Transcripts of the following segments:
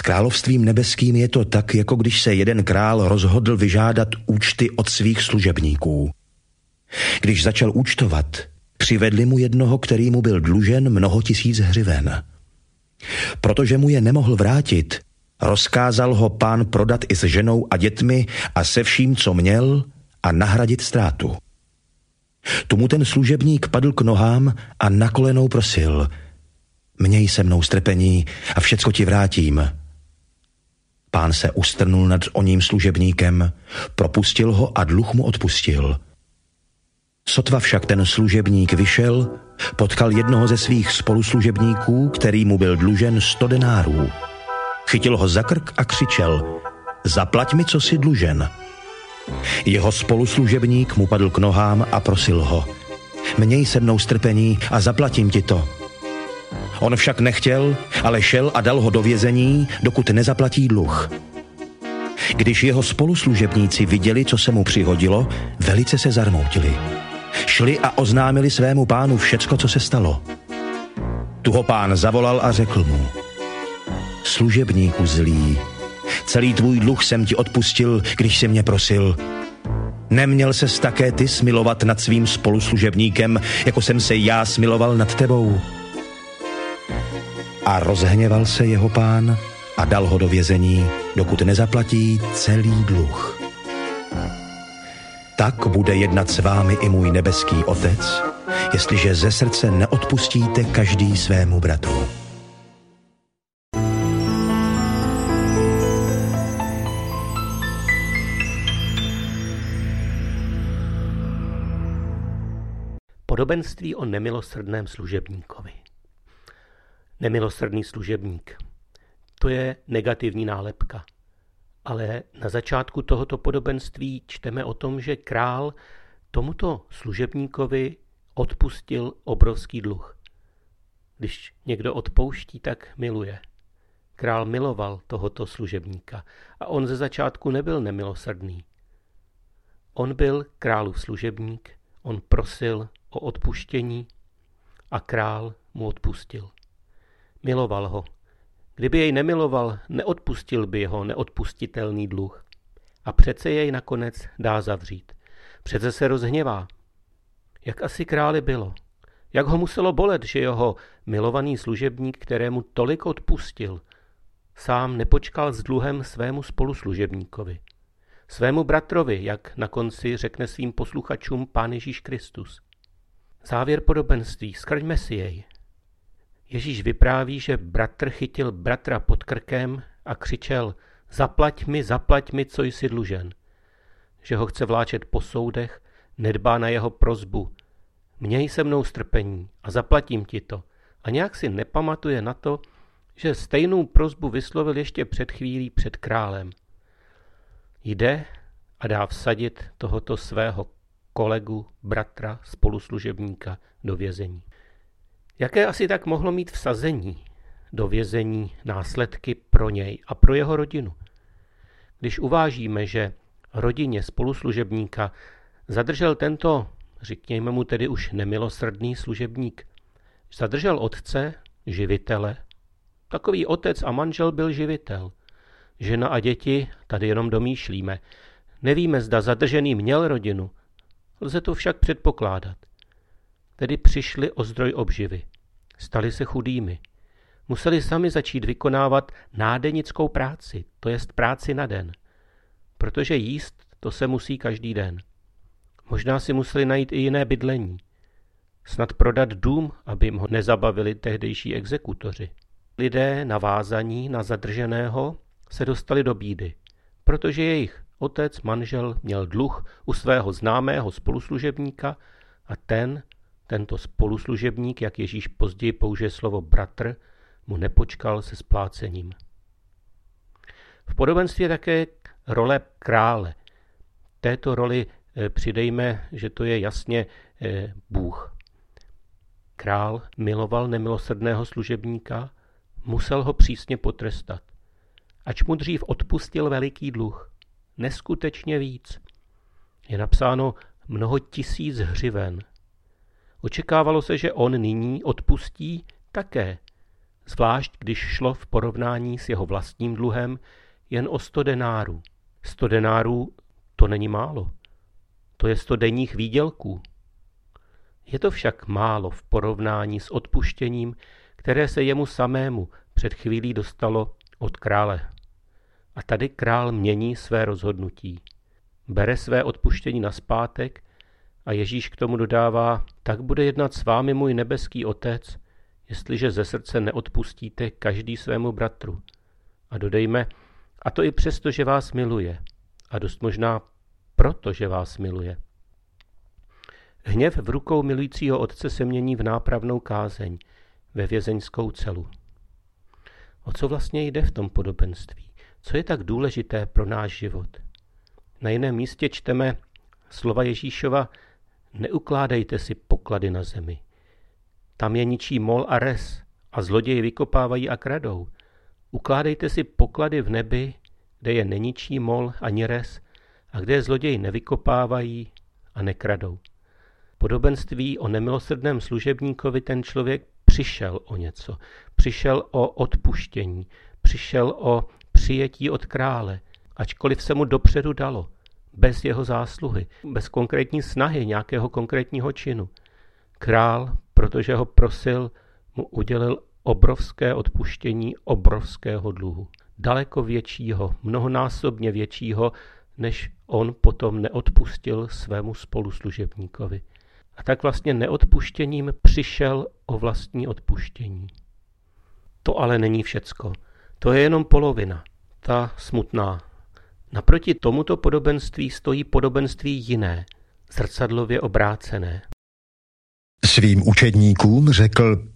S královstvím nebeským je to tak, jako když se jeden král rozhodl vyžádat účty od svých služebníků. Když začal účtovat, přivedli mu jednoho, který mu byl dlužen mnoho tisíc hřiven. Protože mu je nemohl vrátit, rozkázal ho pán prodat i s ženou a dětmi a se vším, co měl, a nahradit ztrátu. Tomu ten služebník padl k nohám a na kolenou prosil – Měj se mnou strpení a všecko ti vrátím. Pán se ustrnul nad oním služebníkem, propustil ho a dluh mu odpustil. Sotva však ten služebník vyšel, potkal jednoho ze svých spoluslužebníků, který mu byl dlužen sto denárů. Chytil ho za krk a křičel, zaplať mi, co si dlužen. Jeho spoluslužebník mu padl k nohám a prosil ho, měj se mnou strpení a zaplatím ti to. On však nechtěl, ale šel a dal ho do vězení, dokud nezaplatí dluh. Když jeho spoluslužebníci viděli, co se mu přihodilo, velice se zarmoutili. Šli a oznámili svému pánu všecko, co se stalo. Tu ho pán zavolal a řekl mu, služebníku zlý, celý tvůj dluh jsem ti odpustil, když si mě prosil. Neměl ses také ty smilovat nad svým spoluslužebníkem, jako jsem se já smiloval nad tebou. A rozhněval se jeho pán a dal ho do vězení, dokud nezaplatí celý dluh. Tak bude jednat s vámi i můj nebeský Otec, jestliže ze srdce neodpustíte každý svému bratru. Podobenství o nemilosrdném služebníkovi. Nemilosrdný služebník. To je negativní nálepka. Ale na začátku tohoto podobenství čteme o tom, že král tomuto služebníkovi odpustil obrovský dluh. Když někdo odpouští, tak miluje. Král miloval tohoto služebníka a on ze začátku nebyl nemilosrdný. On byl králův služebník, on prosil o odpuštění a král mu odpustil. Miloval ho. Kdyby jej nemiloval, neodpustil by jeho neodpustitelný dluh. A přece jej nakonec dá zavřít. Přece se rozhněvá. Jak asi králi bylo? Jak ho muselo bolet, že jeho milovaný služebník, kterému tolik odpustil, sám nepočkal s dluhem svému spoluslužebníkovi. Svému bratrovi, jak na konci řekne svým posluchačům Pán Ježíš Kristus. Závěr podobenství, skrňme si jej. Ježíš vypráví, že bratr chytil bratra pod krkem a křičel zaplať mi, zaplať mi, co jsi dlužen. Že ho chce vláčet po soudech, nedbá na jeho prozbu. Měj se mnou strpení a zaplatím ti to. A nějak si nepamatuje na to, že stejnou prozbu vyslovil ještě před chvílí před králem. Jde a dá vsadit tohoto svého kolegu, bratra, spoluslužebníka do vězení. Jaké asi tak mohlo mít vsazení do vězení následky pro něj a pro jeho rodinu? Když uvážíme, že rodině spoluslužebníka zadržel tento, řekněme mu tedy už nemilosrdný služebník, zadržel otce, živitele. Takový otec a manžel byl živitel. Žena a děti tady jenom domýšlíme. Nevíme, zda zadržený měl rodinu. Lze to však předpokládat tedy přišli o zdroj obživy. Stali se chudými. Museli sami začít vykonávat nádenickou práci, to jest práci na den. Protože jíst to se musí každý den. Možná si museli najít i jiné bydlení. Snad prodat dům, aby jim ho nezabavili tehdejší exekutoři. Lidé navázaní na zadrženého se dostali do bídy, protože jejich otec, manžel měl dluh u svého známého spoluslužebníka a ten tento spoluslužebník, jak Ježíš později použije slovo bratr, mu nepočkal se splácením. V podobenství také role krále. Této roli eh, přidejme, že to je jasně eh, Bůh. Král miloval nemilosrdného služebníka, musel ho přísně potrestat. Ač mu dřív odpustil veliký dluh, neskutečně víc. Je napsáno mnoho tisíc hřiven, Očekávalo se, že on nyní odpustí také zvlášť když šlo v porovnání s jeho vlastním dluhem jen o sto denárů. Sto denárů to není málo. To je sto denních výdělků. Je to však málo v porovnání s odpuštěním, které se jemu samému před chvílí dostalo od krále. A tady král mění své rozhodnutí. Bere své odpuštění na zpátek a Ježíš k tomu dodává, tak bude jednat s vámi můj nebeský otec, jestliže ze srdce neodpustíte každý svému bratru. A dodejme, a to i přesto, že vás miluje. A dost možná proto, že vás miluje. Hněv v rukou milujícího otce se mění v nápravnou kázeň, ve vězeňskou celu. O co vlastně jde v tom podobenství? Co je tak důležité pro náš život? Na jiném místě čteme slova Ježíšova Neukládejte si poklady na zemi. Tam je ničí mol a res a zloději vykopávají a kradou. Ukládejte si poklady v nebi, kde je neničí mol ani res a kde zloději nevykopávají a nekradou. Podobenství o nemilosrdném služebníkovi ten člověk přišel o něco. Přišel o odpuštění, přišel o přijetí od krále, ačkoliv se mu dopředu dalo, bez jeho zásluhy, bez konkrétní snahy nějakého konkrétního činu. Král, protože ho prosil, mu udělil obrovské odpuštění obrovského dluhu. Daleko většího, mnohonásobně většího, než on potom neodpustil svému spoluslužebníkovi. A tak vlastně neodpuštěním přišel o vlastní odpuštění. To ale není všecko. To je jenom polovina, ta smutná. Naproti tomuto podobenství stojí podobenství jiné, zrcadlově obrácené. Svým učedníkům řekl,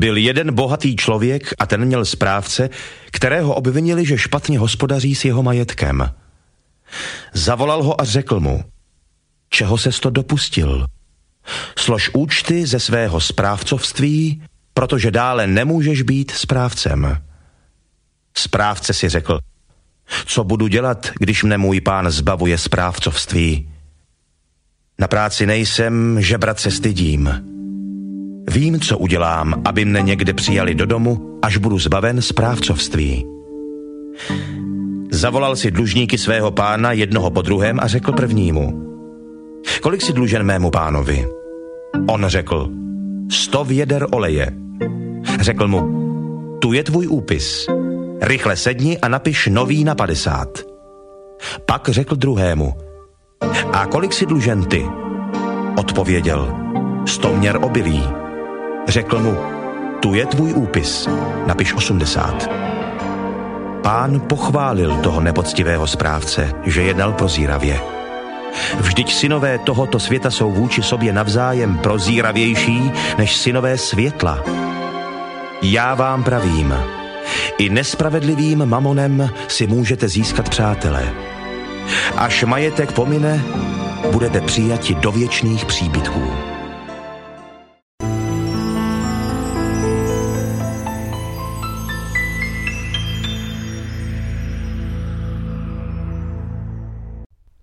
byl jeden bohatý člověk a ten měl správce, kterého obvinili, že špatně hospodaří s jeho majetkem. Zavolal ho a řekl mu, čeho se to dopustil? Slož účty ze svého správcovství, protože dále nemůžeš být správcem. Správce si řekl, co budu dělat, když mne můj pán zbavuje správcovství? Na práci nejsem, žebrat se stydím. Vím, co udělám, aby mne někde přijali do domu, až budu zbaven správcovství. Zavolal si dlužníky svého pána jednoho po druhém a řekl prvnímu. Kolik si dlužen mému pánovi? On řekl, sto věder oleje. Řekl mu, tu je tvůj úpis. Rychle sedni a napiš nový na padesát. Pak řekl druhému, a kolik si dlužen ty? Odpověděl, sto měr obilí. Řekl mu, tu je tvůj úpis, napiš osmdesát. Pán pochválil toho nepoctivého správce, že jednal prozíravě. Vždyť synové tohoto světa jsou vůči sobě navzájem prozíravější než synové světla. Já vám pravím, i nespravedlivým mamonem si můžete získat přátele. Až majetek pomine, budete přijati do věčných příbytků.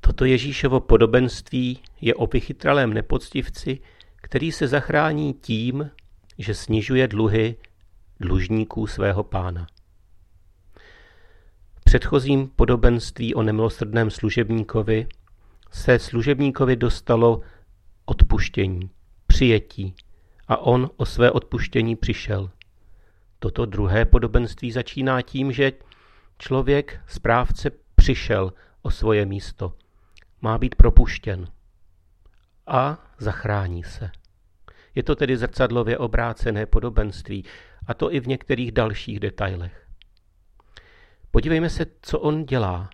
Toto Ježíšovo podobenství je o vychytralém nepoctivci, který se zachrání tím, že snižuje dluhy dlužníků svého pána. V předchozím podobenství o nemilosrdném služebníkovi se služebníkovi dostalo odpuštění, přijetí a on o své odpuštění přišel. Toto druhé podobenství začíná tím, že člověk, správce, přišel o svoje místo. Má být propuštěn a zachrání se. Je to tedy zrcadlově obrácené podobenství, a to i v některých dalších detailech. Podívejme se, co on dělá,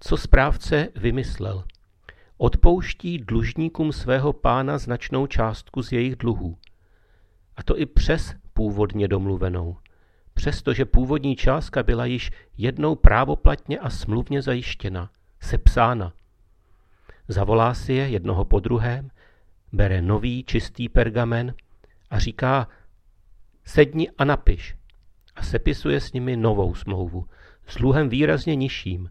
co správce vymyslel. Odpouští dlužníkům svého pána značnou částku z jejich dluhů. A to i přes původně domluvenou. Přestože původní částka byla již jednou právoplatně a smluvně zajištěna, sepsána. Zavolá si je jednoho po druhém, bere nový čistý pergamen a říká, sedni a napiš. A sepisuje s nimi novou smlouvu, s výrazně nižším.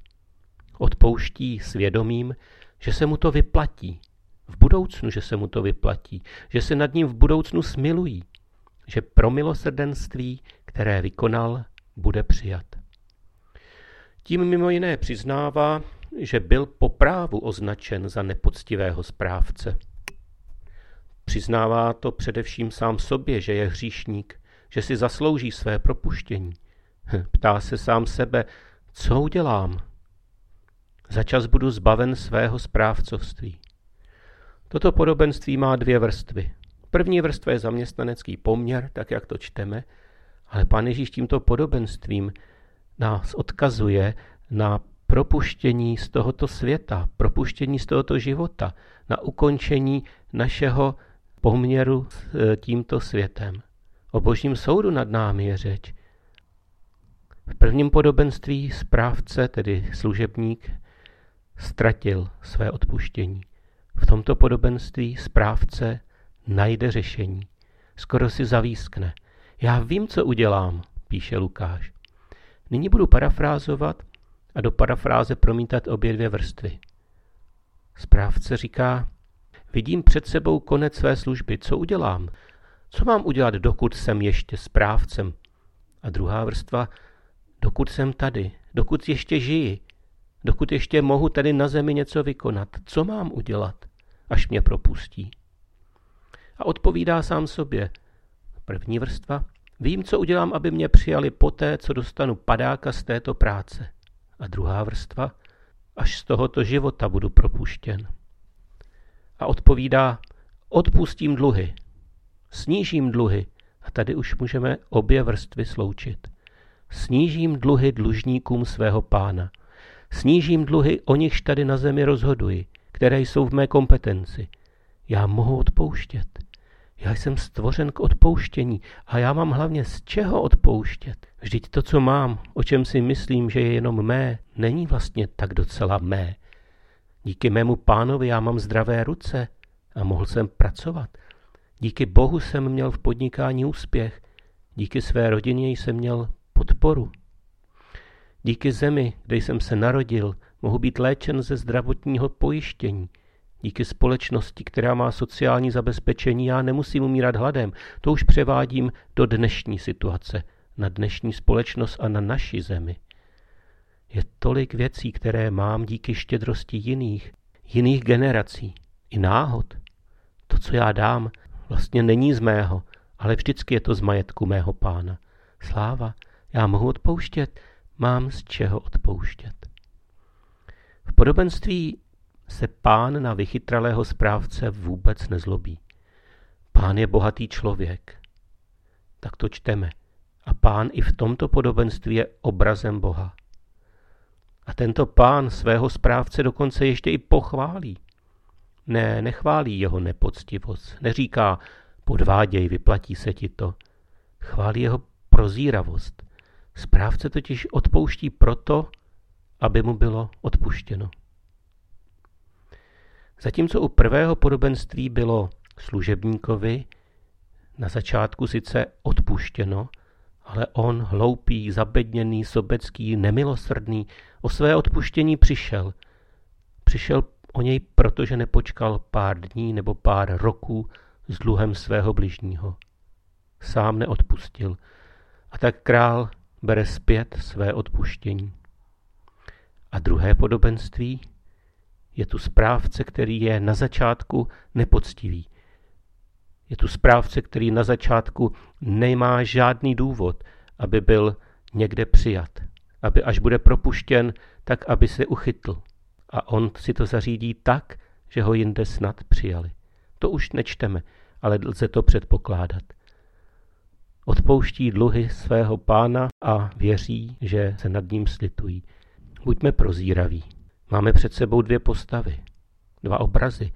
Odpouští svědomím, že se mu to vyplatí. V budoucnu, že se mu to vyplatí, že se nad ním v budoucnu smilují, že pro milosrdenství, které vykonal, bude přijat. Tím mimo jiné přiznává, že byl po právu označen za nepoctivého správce. Přiznává to především sám sobě, že je hříšník, že si zaslouží své propuštění. Ptá se sám sebe, co udělám? Začas budu zbaven svého správcovství. Toto podobenství má dvě vrstvy. První vrstva je zaměstnanecký poměr, tak jak to čteme, ale Pán Ježíš tímto podobenstvím nás odkazuje na propuštění z tohoto světa, propuštění z tohoto života, na ukončení našeho poměru s e, tímto světem. O božím soudu nad námi je řeč. V prvním podobenství správce, tedy služebník, ztratil své odpuštění. V tomto podobenství správce najde řešení. Skoro si zavískne. Já vím, co udělám, píše Lukáš. Nyní budu parafrázovat a do parafráze promítat obě dvě vrstvy. Správce říká, vidím před sebou konec své služby, co udělám? Co mám udělat, dokud jsem ještě správcem? A druhá vrstva, dokud jsem tady, dokud ještě žiji, dokud ještě mohu tady na zemi něco vykonat, co mám udělat, až mě propustí? A odpovídá sám sobě. První vrstva, vím, co udělám, aby mě přijali poté, co dostanu padáka z této práce. A druhá vrstva, až z tohoto života budu propuštěn. A odpovídá, odpustím dluhy, snížím dluhy. A tady už můžeme obě vrstvy sloučit. Snížím dluhy dlužníkům svého pána. Snížím dluhy, o nichž tady na zemi rozhoduji, které jsou v mé kompetenci. Já mohu odpouštět. Já jsem stvořen k odpouštění a já mám hlavně z čeho odpouštět. Vždyť to, co mám, o čem si myslím, že je jenom mé, není vlastně tak docela mé. Díky mému pánovi já mám zdravé ruce a mohl jsem pracovat. Díky Bohu jsem měl v podnikání úspěch. Díky své rodině jsem měl podporu. Díky zemi, kde jsem se narodil, mohu být léčen ze zdravotního pojištění. Díky společnosti, která má sociální zabezpečení, já nemusím umírat hladem. To už převádím do dnešní situace, na dnešní společnost a na naši zemi. Je tolik věcí, které mám díky štědrosti jiných, jiných generací, i náhod. To, co já dám, vlastně není z mého, ale vždycky je to z majetku mého pána. Sláva, já mohu odpouštět, mám z čeho odpouštět. V podobenství se pán na vychytralého správce vůbec nezlobí. Pán je bohatý člověk. Tak to čteme. A pán i v tomto podobenství je obrazem Boha. A tento pán svého správce dokonce ještě i pochválí. Ne, nechválí jeho nepoctivost. Neříká, podváděj, vyplatí se ti to. Chválí jeho prozíravost. Správce totiž odpouští proto, aby mu bylo odpuštěno. Zatímco u prvého podobenství bylo služebníkovi na začátku sice odpuštěno, ale on, hloupý, zabedněný, sobecký, nemilosrdný, o své odpuštění přišel. Přišel o něj, protože nepočkal pár dní nebo pár roků s dluhem svého bližního. Sám neodpustil. A tak král bere zpět své odpuštění. A druhé podobenství je tu správce, který je na začátku nepoctivý. Je tu správce, který na začátku nemá žádný důvod, aby byl někde přijat. Aby až bude propuštěn, tak aby se uchytl. A on si to zařídí tak, že ho jinde snad přijali. To už nečteme, ale lze to předpokládat. Odpouští dluhy svého pána a věří, že se nad ním slitují. Buďme prozíraví. Máme před sebou dvě postavy, dva obrazy,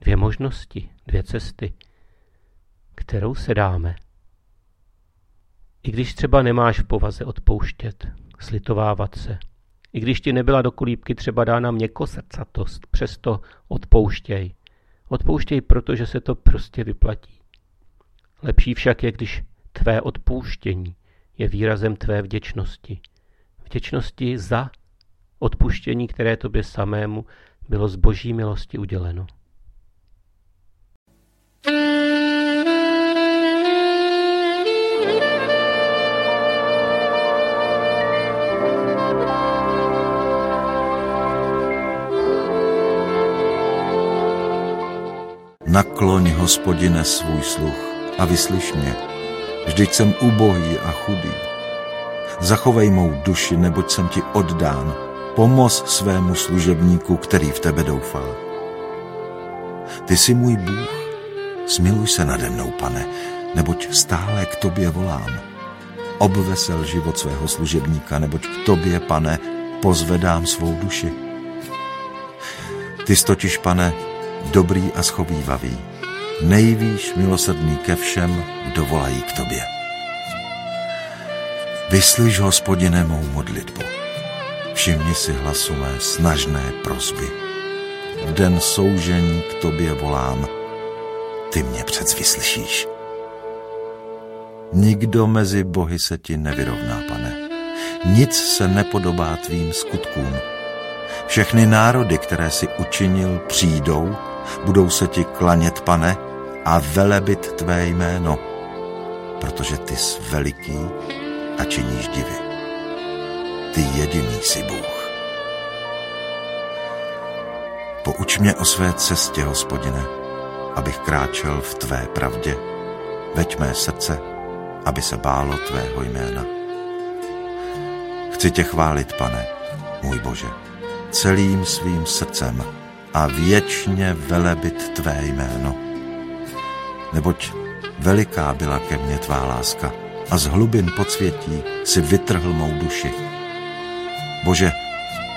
dvě možnosti, dvě cesty, kterou se dáme. I když třeba nemáš v povaze odpouštět, slitovávat se, i když ti nebyla do kolíbky třeba dána měkosrdcatost, přesto odpouštěj. Odpouštěj, protože se to prostě vyplatí. Lepší však je, když tvé odpouštění je výrazem tvé vděčnosti. Vděčnosti za odpuštění, které tobě samému bylo z boží milosti uděleno. Nakloň, hospodine, svůj sluch a vyslyš mě. Vždyť jsem ubohý a chudý. Zachovej mou duši, neboť jsem ti oddán. Pomoz svému služebníku, který v tebe doufá. Ty jsi můj Bůh, smiluj se nade mnou, pane, neboť stále k tobě volám. Obvesel život svého služebníka, neboť k tobě, pane, pozvedám svou duši. Ty jsi totiž, pane, dobrý a schovývavý, nejvíš milosrdný ke všem, kdo volají k tobě. Vyslyš, hospodine, mou modlitbu. Všimni si hlasu mé snažné prosby. V den soužení k tobě volám, ty mě přec vyslyšíš. Nikdo mezi bohy se ti nevyrovná, pane. Nic se nepodobá tvým skutkům. Všechny národy, které si učinil, přijdou, budou se ti klanět, pane, a velebit tvé jméno, protože ty jsi veliký a činíš divy. Ty jediný jsi Bůh. Pouč mě o své cestě, hospodine, abych kráčel v tvé pravdě. Veď mé srdce, aby se bálo tvého jména. Chci tě chválit, pane, můj Bože, celým svým srdcem a věčně velebit tvé jméno. Neboť veliká byla ke mně tvá láska a z hlubin podsvětí si vytrhl mou duši. Bože,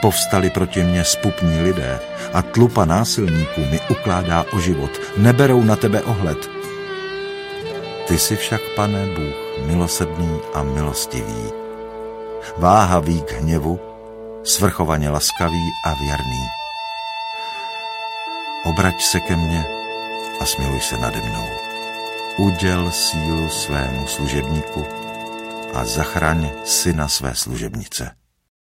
povstali proti mně spupní lidé a tlupa násilníků mi ukládá o život, neberou na tebe ohled. Ty jsi však, pane Bůh, milosrdný a milostivý, váhavý k hněvu, svrchovaně laskavý a věrný. Obrať se ke mně a smiluj se nade mnou. Uděl sílu svému služebníku a zachraň syna své služebnice.